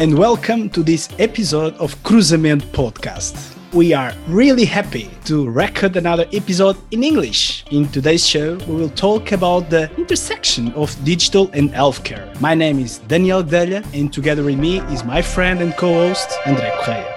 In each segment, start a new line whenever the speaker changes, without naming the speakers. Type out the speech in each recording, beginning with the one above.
and welcome to this episode of Cruzamento Podcast. We are really happy to record another episode in English. In today's show, we will talk about the intersection of digital and healthcare. My name is Daniel Delia, and together with me is my friend and co host, André Correia.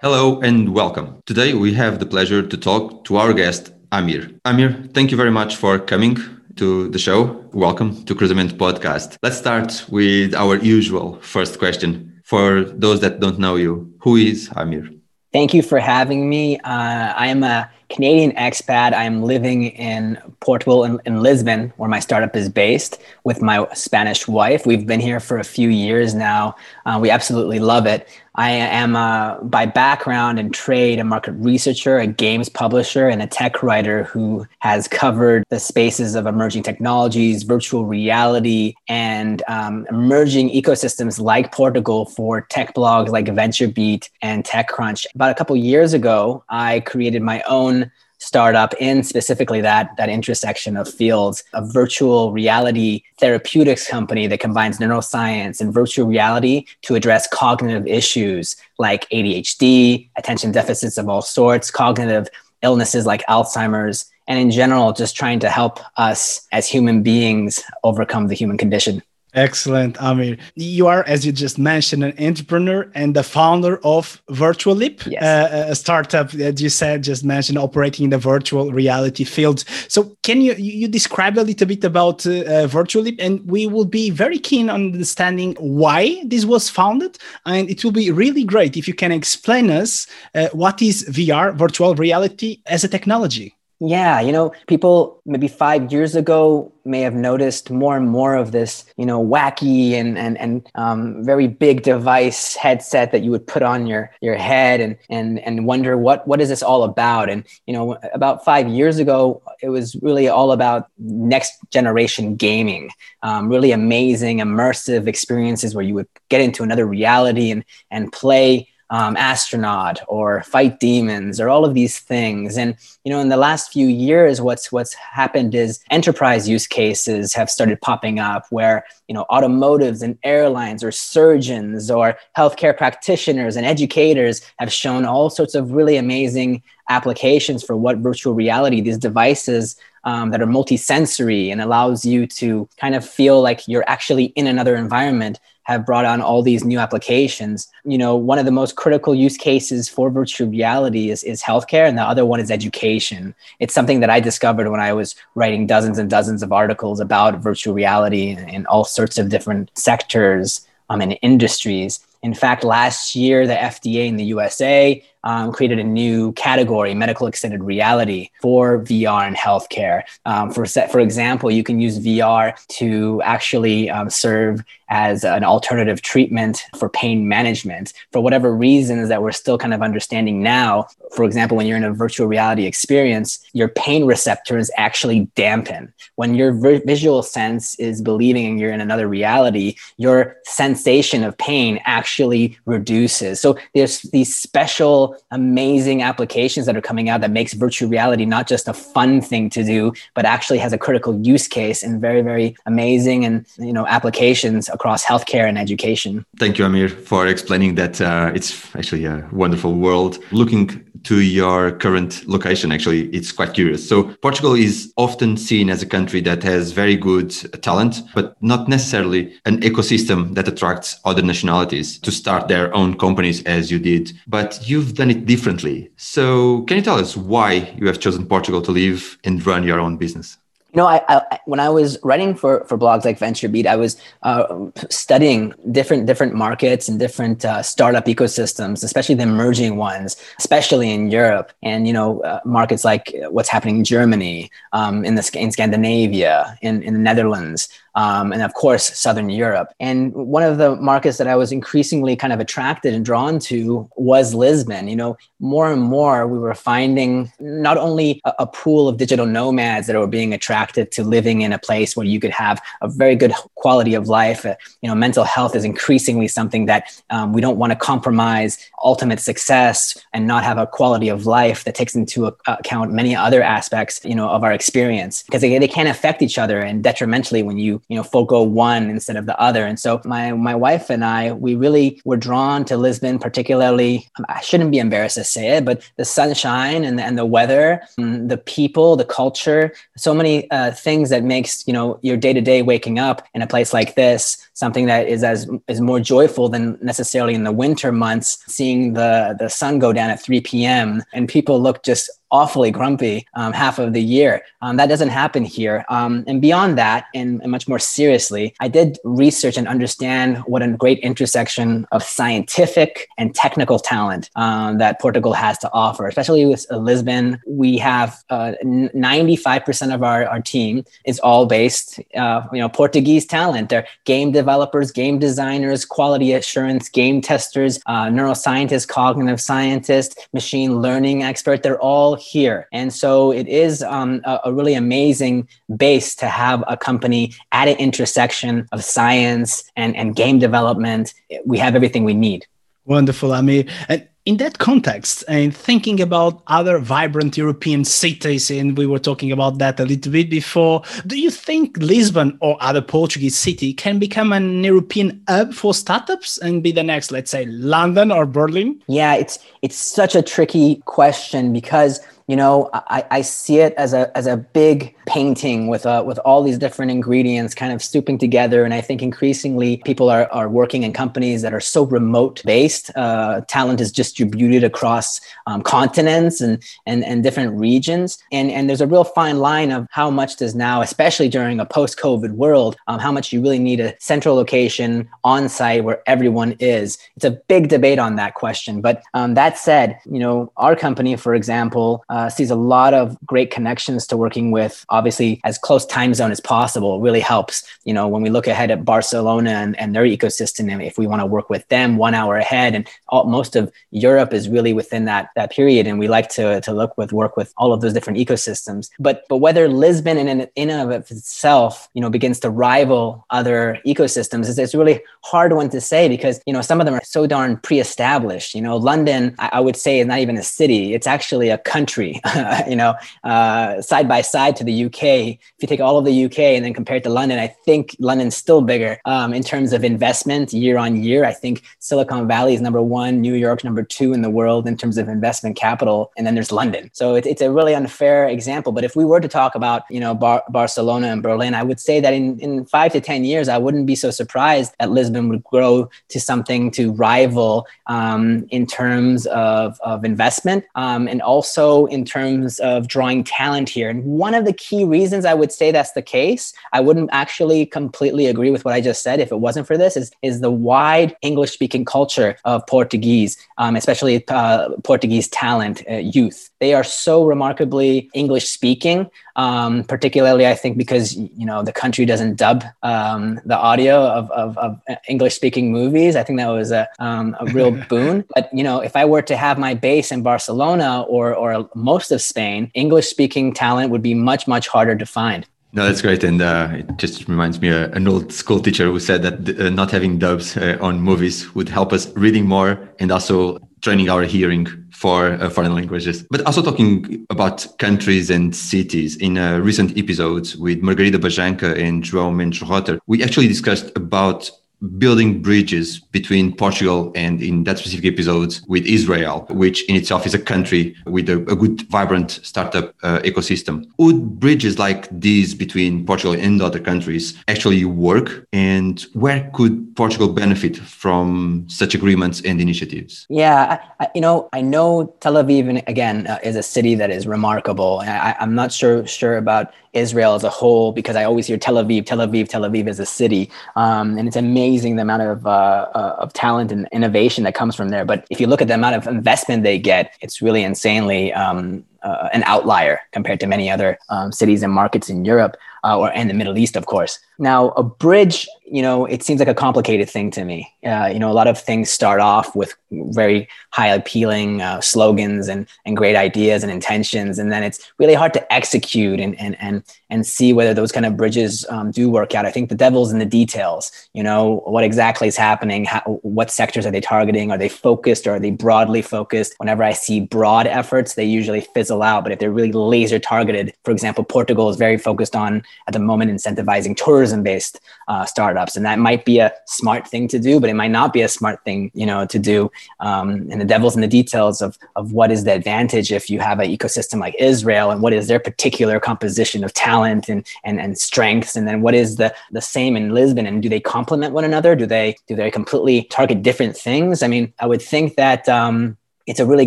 Hello and welcome. Today we have the pleasure to talk to our guest, Amir. Amir, thank you very much for coming to the show. Welcome to Cruzamento Podcast. Let's start with our usual first question. For those that don't know you, who is Amir?
Thank you for having me. Uh, I am a Canadian expat. I am living in Portugal in, in, Lisbon, where my startup is based, with my Spanish wife. We've been here for a few years now. Uh, we absolutely love it. I am, uh, by background and trade, a market researcher, a games publisher, and a tech writer who has covered the spaces of emerging technologies, virtual reality, and um, emerging ecosystems like Portugal for tech blogs like VentureBeat and TechCrunch. About a couple years ago, I created my own startup in specifically that that intersection of fields a virtual reality therapeutics company that combines neuroscience and virtual reality to address cognitive issues like ADHD attention deficits of all sorts cognitive illnesses like alzheimer's and in general just trying to help us as human beings overcome the human condition
Excellent, Amir. You are, as you just mentioned, an entrepreneur and the founder of Virtual Leap,
yes.
uh, a startup that you said just mentioned operating in the virtual reality field. So, can you you describe a little bit about uh, uh, Virtual Leap? And we will be very keen on understanding why this was founded. And it will be really great if you can explain us uh, what is VR, virtual reality, as a technology.
Yeah, you know, people maybe five years ago may have noticed more and more of this, you know, wacky and and and um, very big device headset that you would put on your your head and and and wonder what what is this all about? And you know, about five years ago, it was really all about next generation gaming, um, really amazing immersive experiences where you would get into another reality and and play um, astronaut or fight demons or all of these things. And you know in the last few years what's what's happened is enterprise use cases have started popping up where you know automotives and airlines or surgeons or healthcare practitioners and educators have shown all sorts of really amazing applications for what virtual reality these devices um, that are multisensory and allows you to kind of feel like you're actually in another environment have brought on all these new applications. You know, one of the most critical use cases for virtual reality is, is healthcare, and the other one is education. It's something that I discovered when I was writing dozens and dozens of articles about virtual reality in all sorts of different sectors um, and industries. In fact, last year, the FDA in the USA um, created a new category, medical extended reality, for VR and healthcare. Um, for for example, you can use VR to actually um, serve as an alternative treatment for pain management for whatever reasons that we're still kind of understanding now. For example, when you're in a virtual reality experience, your pain receptors actually dampen. When your visual sense is believing you're in another reality, your sensation of pain actually reduces. So there's these special amazing applications that are coming out that makes virtual reality not just a fun thing to do, but actually has a critical use case and very, very amazing and you know applications across healthcare and education.
Thank you, Amir, for explaining that. Uh, it's actually a wonderful world. Looking to your current location, actually, it's quite curious. So, Portugal is often seen as a country that has very good talent, but not necessarily an ecosystem that attracts other nationalities to start their own companies as you did. But you've done it differently. So, can you tell us why you have chosen Portugal to live and run your own business?
You know, I, I, when I was writing for for blogs like VentureBeat, I was uh, studying different different markets and different uh, startup ecosystems, especially the emerging ones, especially in Europe, and you know, uh, markets like what's happening in Germany, um, in the in Scandinavia, in in the Netherlands um, and of course Southern Europe. And one of the markets that I was increasingly kind of attracted and drawn to was Lisbon. You know, more and more we were finding not only a, a pool of digital nomads that were being attracted to living in a place where you could have a very good quality of life. Uh, you know, mental health is increasingly something that um, we don't want to compromise ultimate success and not have a quality of life that takes into account many other aspects, you know, of our experience because they, they can affect each other and detrimentally when you you know forego one instead of the other. And so my my wife and I we really were drawn to Lisbon, particularly. I shouldn't be embarrassed to say it, but the sunshine and the, and the weather, mm, the people, the culture, so many uh, things that makes you know your day to day waking up in a place like this something that is as is more joyful than necessarily in the winter months seeing the the sun go down at 3 p.m and people look just awfully grumpy um, half of the year. Um, that doesn't happen here. Um, and beyond that, and, and, much more seriously, I did research and understand what a great intersection of scientific and technical talent um, that Portugal has to offer, especially with uh, Lisbon. We have uh, 95% of our, our team is all based, uh, you know, Portuguese talent. They're game developers, game designers, quality assurance, game testers, uh, neuroscientists, cognitive scientists, machine learning expert. They're all here. And so it is um, a, a, really amazing base to have a company at an intersection of science and, and game development. We have everything we need.
Wonderful, Amir. And in that context, and thinking about other vibrant European cities, and we were talking about that a little bit before, do you think Lisbon or other Portuguese city can become an European hub for startups and be the next, let's say, London or Berlin?
Yeah, it's it's such a tricky question because you know I, I see it as a as a big painting with uh, with all these different ingredients kind of stooping together. And i think increasingly people are, are working in companies that are so remote based. Uh, talent is distributed across um, continents and, and and different regions. And and there's a real fine line of how much does now especially during a post-covid world um, how much you really need a central location on site where everyone is. It's a big debate on that question. But um, that said you know our company for example uh, sees a lot of great connections to working with obviously as close time zone as possible really helps. You know when we look ahead at barcelona and, and their ecosystem and if we want to work with them one hour ahead and all, most of europe is really within that that period and we like to, to look with work with all of those different ecosystems. But but whether lisbon in, in and of itself you know begins to rival other ecosystems is it's really hard one to say because you know some of them are so darn pre-established. You know london I, I would say is not even a city. It's actually a country you know, uh, side by side to the UK. If you take all of the UK and then compare it to London, I think London's still bigger um, in terms of investment year on year. I think Silicon Valley is number one, New York number two in the world in terms of investment capital, and then there's London. So it, it's a really unfair example. But if we were to talk about, you know, Bar- Barcelona and Berlin, I would say that in, in five to 10 years, I wouldn't be so surprised that Lisbon would grow to something to rival um, in terms of, of investment um, and also in terms of drawing talent here. And one of the key reasons I would say that's the case, I wouldn't actually completely agree with what I just said if it wasn't for this, is, is the wide English speaking culture of Portuguese, um, especially uh, Portuguese talent, uh, youth. They are so remarkably English speaking um, particularly I think because you know the country doesn't dub um, the audio of, of, of English speaking movies. I think that was a, um, a real boon. But you know, if I were to have my base in Barcelona or or most of Spain, English speaking talent would be much much harder to find.
No, that's great, and uh, it just reminds me of uh, an old school teacher who said that uh, not having dubs uh, on movies would help us reading more and also training our hearing for uh, foreign languages. But also talking about countries and cities. In a recent episode with Margarida Bajanca and João Mendes we actually discussed about building bridges between Portugal and in that specific episode with Israel, which in itself is a country with a, a good, vibrant startup uh, ecosystem. Would bridges like these between Portugal and other countries actually work? And where could Portugal benefit from such agreements and initiatives?
Yeah, I, I, you know, I know Tel Aviv, again, uh, is a city that is remarkable. I, I'm not sure sure about Israel as a whole because I always hear Tel Aviv, Tel Aviv, Tel Aviv as a city, um, and it's amazing the amount of uh, uh, of talent and innovation that comes from there. But if you look at the amount of investment they get, it's really insanely um, uh, an outlier compared to many other um, cities and markets in Europe uh, or in the Middle East, of course. Now, a bridge, you know, it seems like a complicated thing to me. Uh, you know, a lot of things start off with very high appealing uh, slogans and and great ideas and intentions, and then it's really hard to execute and and and and see whether those kind of bridges um, do work out. I think the devil's in the details. You know, what exactly is happening? How, what sectors are they targeting? Are they focused or are they broadly focused? Whenever I see broad efforts, they usually fizzle out. But if they're really laser targeted, for example, Portugal is very focused on at the moment incentivizing tourism based uh, startups. And that might be a smart thing to do, but it might not be a smart thing, you know, to do. Um, and the devil's in the details of, of what is the advantage if you have an ecosystem like Israel and what is their particular composition of talent and, and, and strengths. And then what is the, the same in Lisbon and do they complement one another? Do they, do they completely target different things? I mean, I would think that, um, it's a really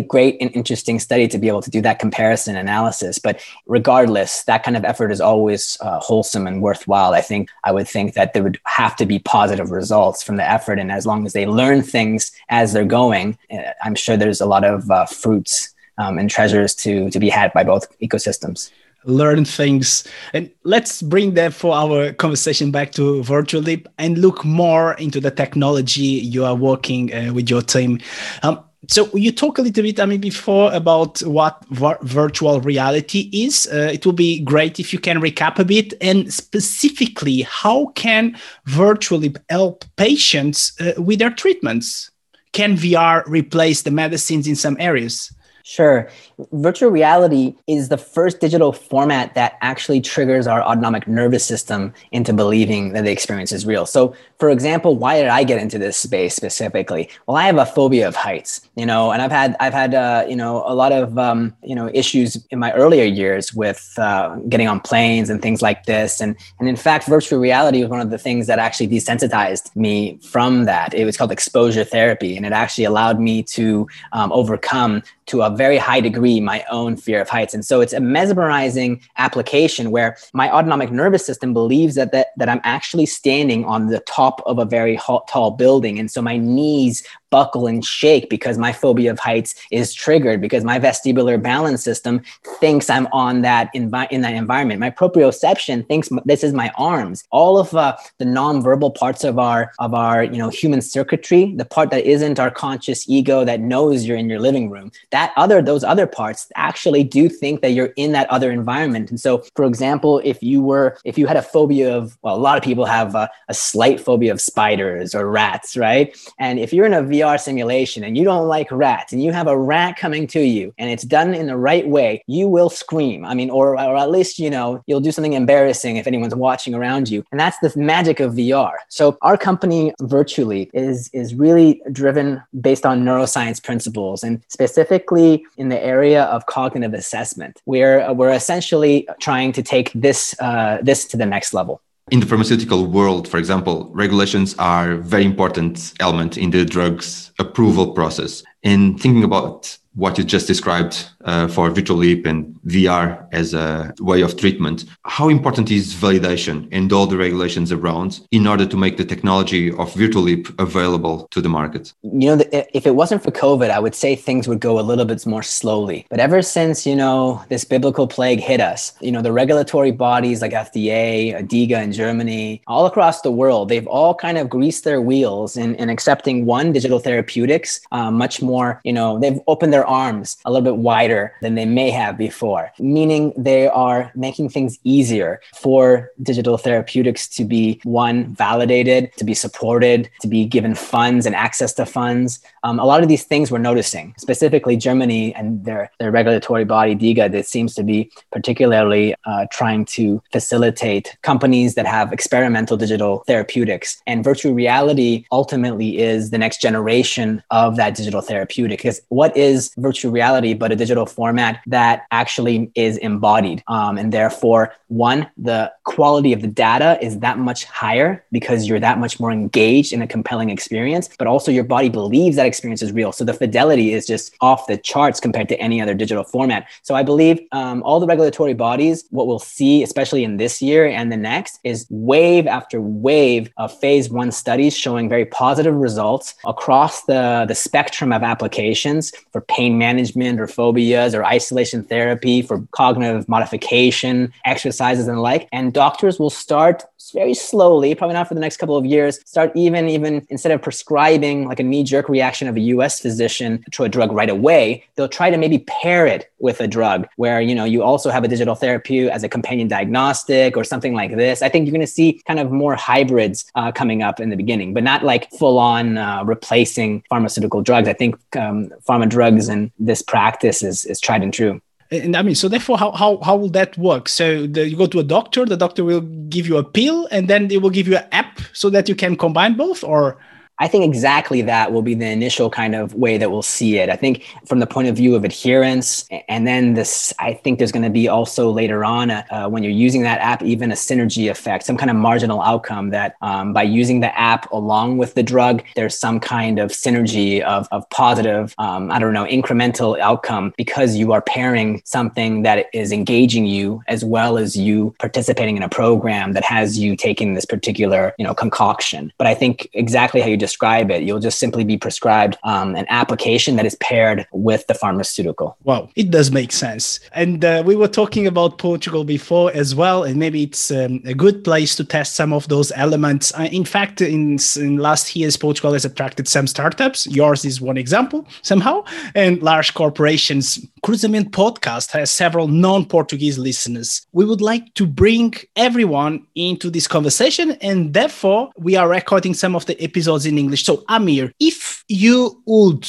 great and interesting study to be able to do that comparison analysis. But regardless, that kind of effort is always uh, wholesome and worthwhile. I think I would think that there would have to be positive results from the effort. And as long as they learn things as they're going, uh, I'm sure there's a lot of uh, fruits um, and treasures to, to be had by both ecosystems
learn things. And let's bring that for our conversation back to Virtual Leap and look more into the technology you are working uh, with your team. Um, so you talk a little bit i mean before about what virtual reality is. Uh, it will be great if you can recap a bit. And specifically how can Virtual Leap help patients uh, with their treatments? Can vr replace the medicines in some areas
Sure. Virtual reality is the first digital format that actually triggers our autonomic nervous system into believing that the experience is real. So, for example, why did I get into this space specifically? Well, I have a phobia of heights, you know, and I've had I've had uh, you know a lot of um, you know issues in my earlier years with uh, getting on planes and things like this, and and in fact, virtual reality was one of the things that actually desensitized me from that. It was called exposure therapy, and it actually allowed me to um, overcome to a very high degree my own fear of heights. And so it's a mesmerizing application where my autonomic nervous system believes that, that, that I'm actually standing on the top of a very tall building. And so my knees buckle and shake because my phobia of heights is triggered because my vestibular balance system thinks I'm on that envi- in that environment. My proprioception thinks this is my arms. All of uh, the nonverbal parts of our of our you know human circuitry, the part that isn't our conscious ego that knows you're in your living room, that other those other parts actually do think that you're in that other environment. And so, for example, if you were if you had a phobia of well, a lot of people have a, a slight phobia of spiders or rats, right? And if you're in a VR VR simulation and you don't like rats and you have a rat coming to you and it's done in the right way, you will scream. I mean, or, or at least, you know, you'll do something embarrassing if anyone's watching around you. And that's the magic of VR. So our company Virtual Leap is, is really driven based on neuroscience principles and specifically in the area of cognitive assessment. We're, we're essentially trying to take this, uh, this to the next level
in the pharmaceutical world, for example, regulations are a very important element in the drugs approval process. And thinking about what you just described uh, for Virtual Leap and VR as a way of treatment. How important is validation and all the regulations around in order to make the technology of Virtual Leap available to the market?
You know, if it wasn't for COVID, I would say things would go a little bit more slowly. But ever since, you know, this biblical plague hit us, you know, the regulatory bodies like FDA, ADIGA in Germany, all across the world, they've all kind of greased their wheels in, in accepting one, digital therapeutics, uh, much more, you know, they've opened their arms a little bit wider wider than they may have before, meaning they are making things easier for digital therapeutics to be one, validated, to be supported, to be given funds and access to funds. Um, a lot of these things we're noticing, specifically Germany and their, their regulatory body, DIGA, that seems to be particularly uh, trying to facilitate companies that have experimental digital therapeutics. And virtual reality ultimately is the next generation of that digital therapeutic. Because what is virtual reality but a digital digital format that actually is embodied. Um, and therefore, one, the quality of the data is that much higher because you're that much more engaged in a compelling experience, but also your body believes that experience is real. So the fidelity is just off the charts compared to any other digital format. So I believe um, all the regulatory bodies, what we'll see, especially in this year and the next, is wave after wave of phase one studies showing very positive results across the, the spectrum of applications for pain management or phobia or isolation therapy for cognitive modification, exercises and the like. And doctors will start very slowly, probably not for the next couple of years, start even even instead of prescribing like a knee-jerk reaction of a US physician to a drug right away, they'll try to maybe pair it with a drug where you know you also have a digital therapy as a companion diagnostic or something like this. I think you're going to see kind of more hybrids uh, coming up in the beginning, but not like full on uh, replacing pharmaceutical drugs. I think um, pharma drugs and this practice is, is tried and true.
And I mean, so therefore, how how how will that work? So the, you go to a doctor, the doctor will give you a pill, and then they will give you an app so that you can combine both, or
I think exactly that will be the initial kind of way that we'll see it. I think from the point of view of adherence, and then this, I think there's going to be also later on uh, uh, when you're using that app, even a synergy effect, some kind of marginal outcome that um, by using the app along with the drug, there's some kind of synergy of, of positive, um, I don't know, incremental outcome because you are pairing something that is engaging you as well as you participating in a program that has you taking this particular, you know, concoction. But I think exactly how you just prescribe it. You'll just simply be prescribed um, an application that is paired with the pharmaceutical.
Wow, it does make sense. And uh, we were talking about Portugal before as well, and maybe it's um, a good place to test some of those elements. Uh, in fact, in, in last years, Portugal has attracted some startups. Yours is one example somehow, and large corporations. Cruzamento podcast has several non-Portuguese listeners. We would like to bring everyone into this conversation, and therefore we are recording some of the episodes in English. So, Amir, if you would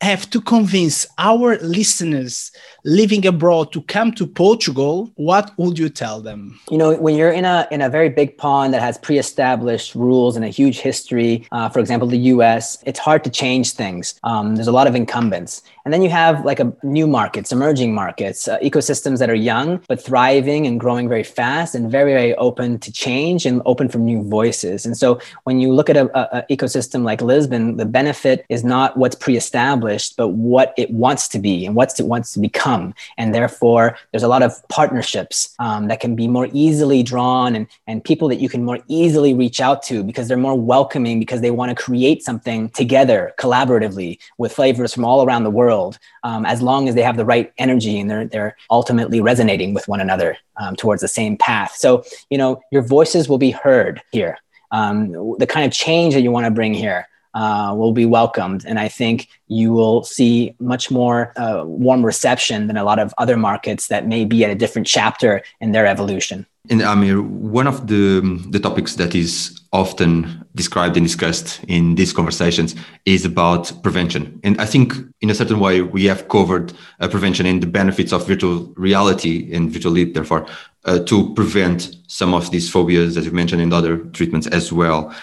have to convince our listeners living abroad to come to Portugal, what would you tell them?
You know, when you're in a in a very big pond that has pre-established rules and a huge history, uh, for example, the U.S., it's hard to change things. Um, there's a lot of incumbents, and then you have like a new markets, emerging markets, uh, ecosystems that are young but thriving and growing very fast and very very open to change and open for new voices. And so when you look at a, a, a ecosystem like Lisbon, the benefit is not what's pre-established, but what it wants to be and what it wants to become And therefore, there's a lot of partnerships um, that can be more easily drawn and, and people that you can more easily reach out to because they're more welcoming because they want to create something together collaboratively with flavors from all around the world um, as long as they have the right energy and they're, they're ultimately resonating with one another um, towards the same path. So, you know, your voices will be heard here. Um, the kind of change that you want to bring here uh, will be welcomed. And I think you will see much more uh, warm reception than a lot of other markets that may be at a different chapter in their evolution.
And Amir, one of the, the topics that is often described and discussed in these conversations is about prevention. And I think, in a certain way, we have covered uh, prevention and the benefits of virtual reality and virtual leap, therefore, uh, to prevent some of these phobias, as you mentioned, and other treatments as well.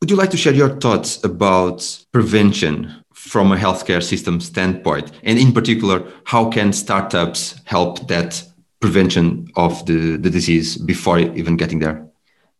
Would you like to share your thoughts about prevention from a healthcare system standpoint? And in particular, how can startups help that prevention of the, the disease before even getting there?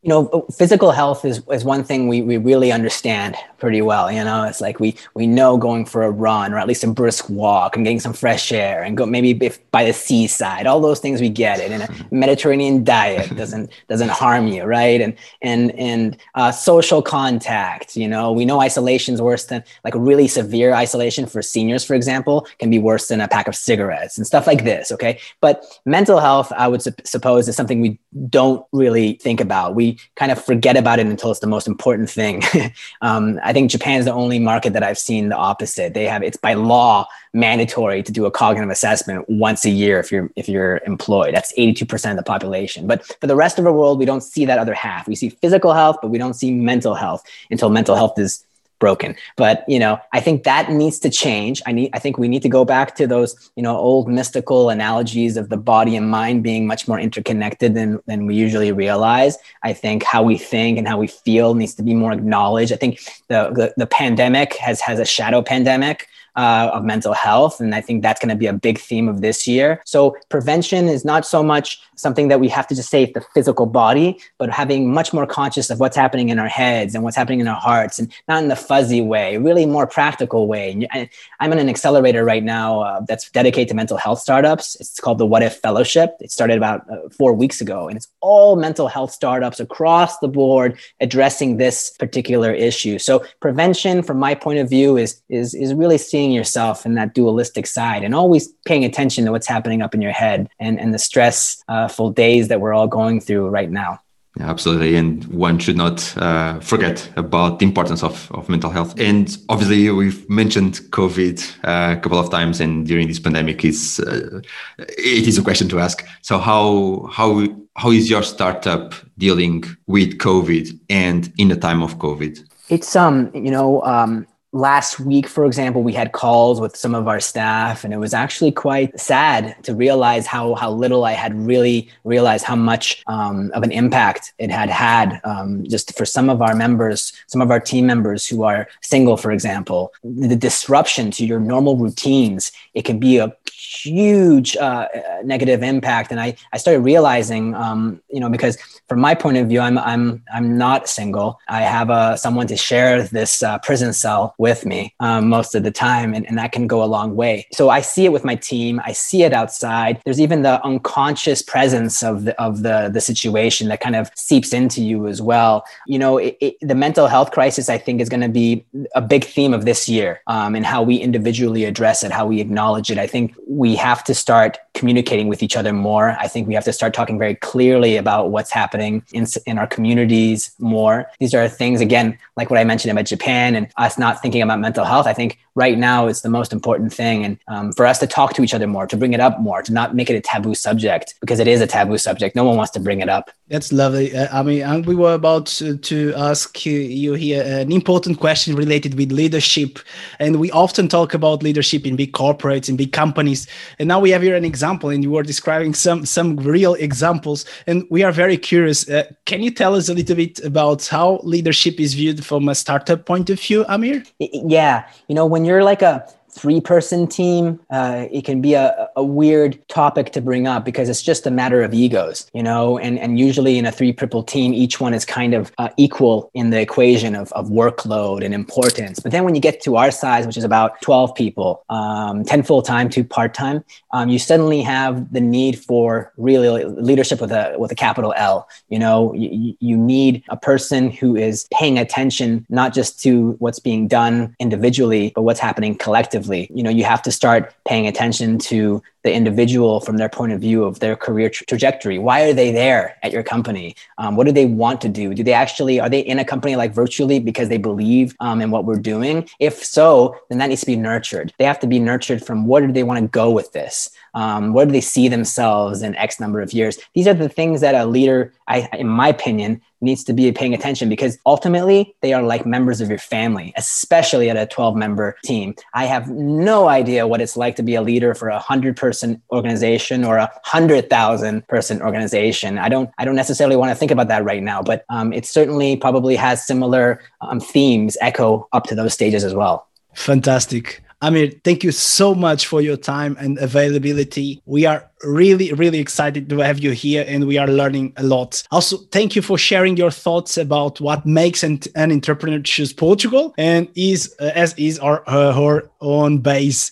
You know physical health is, is one thing we, we really understand pretty well you know? It's like we we know going for a run or at least a brisk walk and getting some fresh air and go maybe if by the seaside all those things we get it. And a mediterranean diet doesn't doesn't harm you right? And and and uh, social contact you know? We know isolation is worse than like really severe isolation for seniors for example can be worse than a pack of cigarettes and stuff like this okay? But mental health i would su- suppose is something we don't really think about. We kind of forget about it until it's the most important thing. um, I think Japan is the only market that I've seen the opposite. They have it's by law mandatory to do a cognitive assessment once a year if you're if you're employed. That's 82% of the population. But for the rest of the world, we don't see that other half. We see physical health, but we don't see mental health until mental health is broken. But you know i think that needs to change. I need i think we need to go back to those you know old mystical analogies of the body and mind being much more interconnected than than we usually realize. I think how we think and how we feel needs to be more acknowledged. I think the the, the pandemic has has a shadow pandemic uh, of mental health. And I think that's going to be a big theme of this year. So prevention is not so much something that we have to just save the physical body, but having much more conscious of what's happening in our heads and what's happening in our hearts and not in the fuzzy way, really more practical way. And I'm in an accelerator right now uh, that's dedicated to mental health startups. It's called the What If Fellowship. It started about uh, four weeks ago and it's all mental health startups across the board addressing this particular issue. So prevention from my point of view is, is, is really seeing seeing yourself in that dualistic side and always paying attention to what's happening up in your head and, and the stressful uh, days that we're all going through right now.
Yeah, absolutely. And one should not uh, forget about the importance of, of mental health. And obviously, we've mentioned COVID uh, a couple of times, and during this pandemic, is uh, it is a question to ask. So, how how how is your startup dealing with COVID and in the time of COVID?
It's um, you know, um, last week, for example, we had calls with some of our staff, and it was actually quite sad to realize how how little I had really realized how much um, of an impact it had had um, just for some of our members, some of our team members who are single, for example. The disruption to your normal routines, it can be a huge uh, negative impact. And I, I started realizing, um, you know, because from my point of view, I'm, I'm, I'm not single. I have uh, someone to share this uh, prison cell with me um, most of the time, and, and that can go a long way. So I see it with my team. I see it outside. There's even the unconscious presence of the, of the, the situation that kind of seeps into you as well. You know, it, it, the mental health crisis, I think, is going to be a big theme of this year um, and how we individually address it, how we acknowledge it. I think we have to start communicating with each other more. I think we have to start talking very clearly about what's happening in, in our communities more. These are things, again, like what I mentioned about Japan and us not thinking about mental health. I think right now it's the most important thing. And um, for us to talk to each other more, to bring it up more, to not make it a taboo subject because it is a taboo subject. No one wants to bring it up.
That's lovely. Uh, I mean, we were about to, to ask you here an important question related with leadership. And we often talk about leadership in big corporates, in big companies. And now we have here an example, and you were describing some, some real examples. And we are very curious. Uh, can you tell us a little bit about how leadership is viewed from a startup point of view, Amir?
Yeah. You know, when you're like a three person team, uh, it can be a, a weird topic to bring up because it's just a matter of egos, you know, and, and usually in a three triple team, each one is kind of uh, equal in the equation of, of workload and importance. But then when you get to our size, which is about 12 people, um, 10 full time, two part time, um, you suddenly have the need for really leadership with a, with a capital L, you know, you, you need a person who is paying attention, not just to what's being done individually, but what's happening collectively collectively. You know, you have to start paying attention to the individual from their point of view of their career tra- trajectory. Why are they there at your company? Um, what do they want to do? Do they actually are they in a company like Virtual Leap because they believe um, in what we're doing? If so, then that needs to be nurtured. They have to be nurtured from where do they want to go with this? Um, where do they see themselves in X number of years? These are the things that a leader, I, in my opinion, needs to be paying attention because ultimately they are like members of your family, especially at a 12 member team. I have no idea what it's like to be a leader for a hundred person organization or a hundred thousand person organization. I don't, I don't necessarily want to think about that right now, but um, it certainly probably has similar um, themes echo up to those stages as well.
Fantastic. Amir, thank you so much for your time and availability. We are really, really excited to have you here and we are learning a lot. Also, thank you for sharing your thoughts about what makes an, an entrepreneur choose Portugal and is uh, as is our, uh, her own base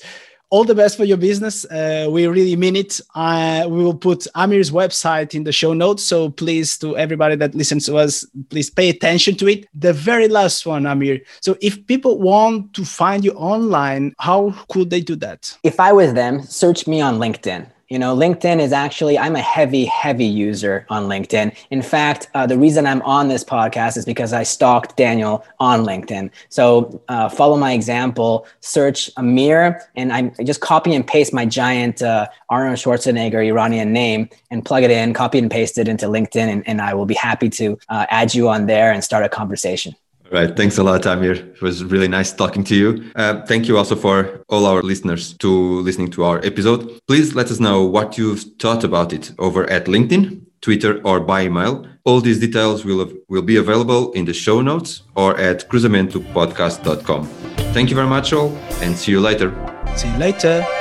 all the best for your business. Uh, we really mean it. Uh, we will put Amir's website in the show notes. So please, to everybody that listens to us, please pay attention to it. The very last one, Amir. So if people want to find you online, how could they do that?
If I was them, search me on LinkedIn. You know, LinkedIn is actually, I'm a heavy, heavy user on LinkedIn. In fact, uh, the reason I'm on this podcast is because I stalked Daniel on LinkedIn. So uh, follow my example, search Amir, and I just copy and paste my giant uh, Arnold Schwarzenegger Iranian name and plug it in, copy and paste it into LinkedIn, and, and I will be happy to uh, add you on there and start a conversation.
Right. Thanks a lot, Amir. It was really nice talking to you. Uh, thank you also for all our listeners to listening to our episode. Please let us know what you've thought about it over at LinkedIn, Twitter, or by email. All these details will, will be available in the show notes or at cruzamentoPodcast.com. Thank you very much, all, and see you later.
See you later.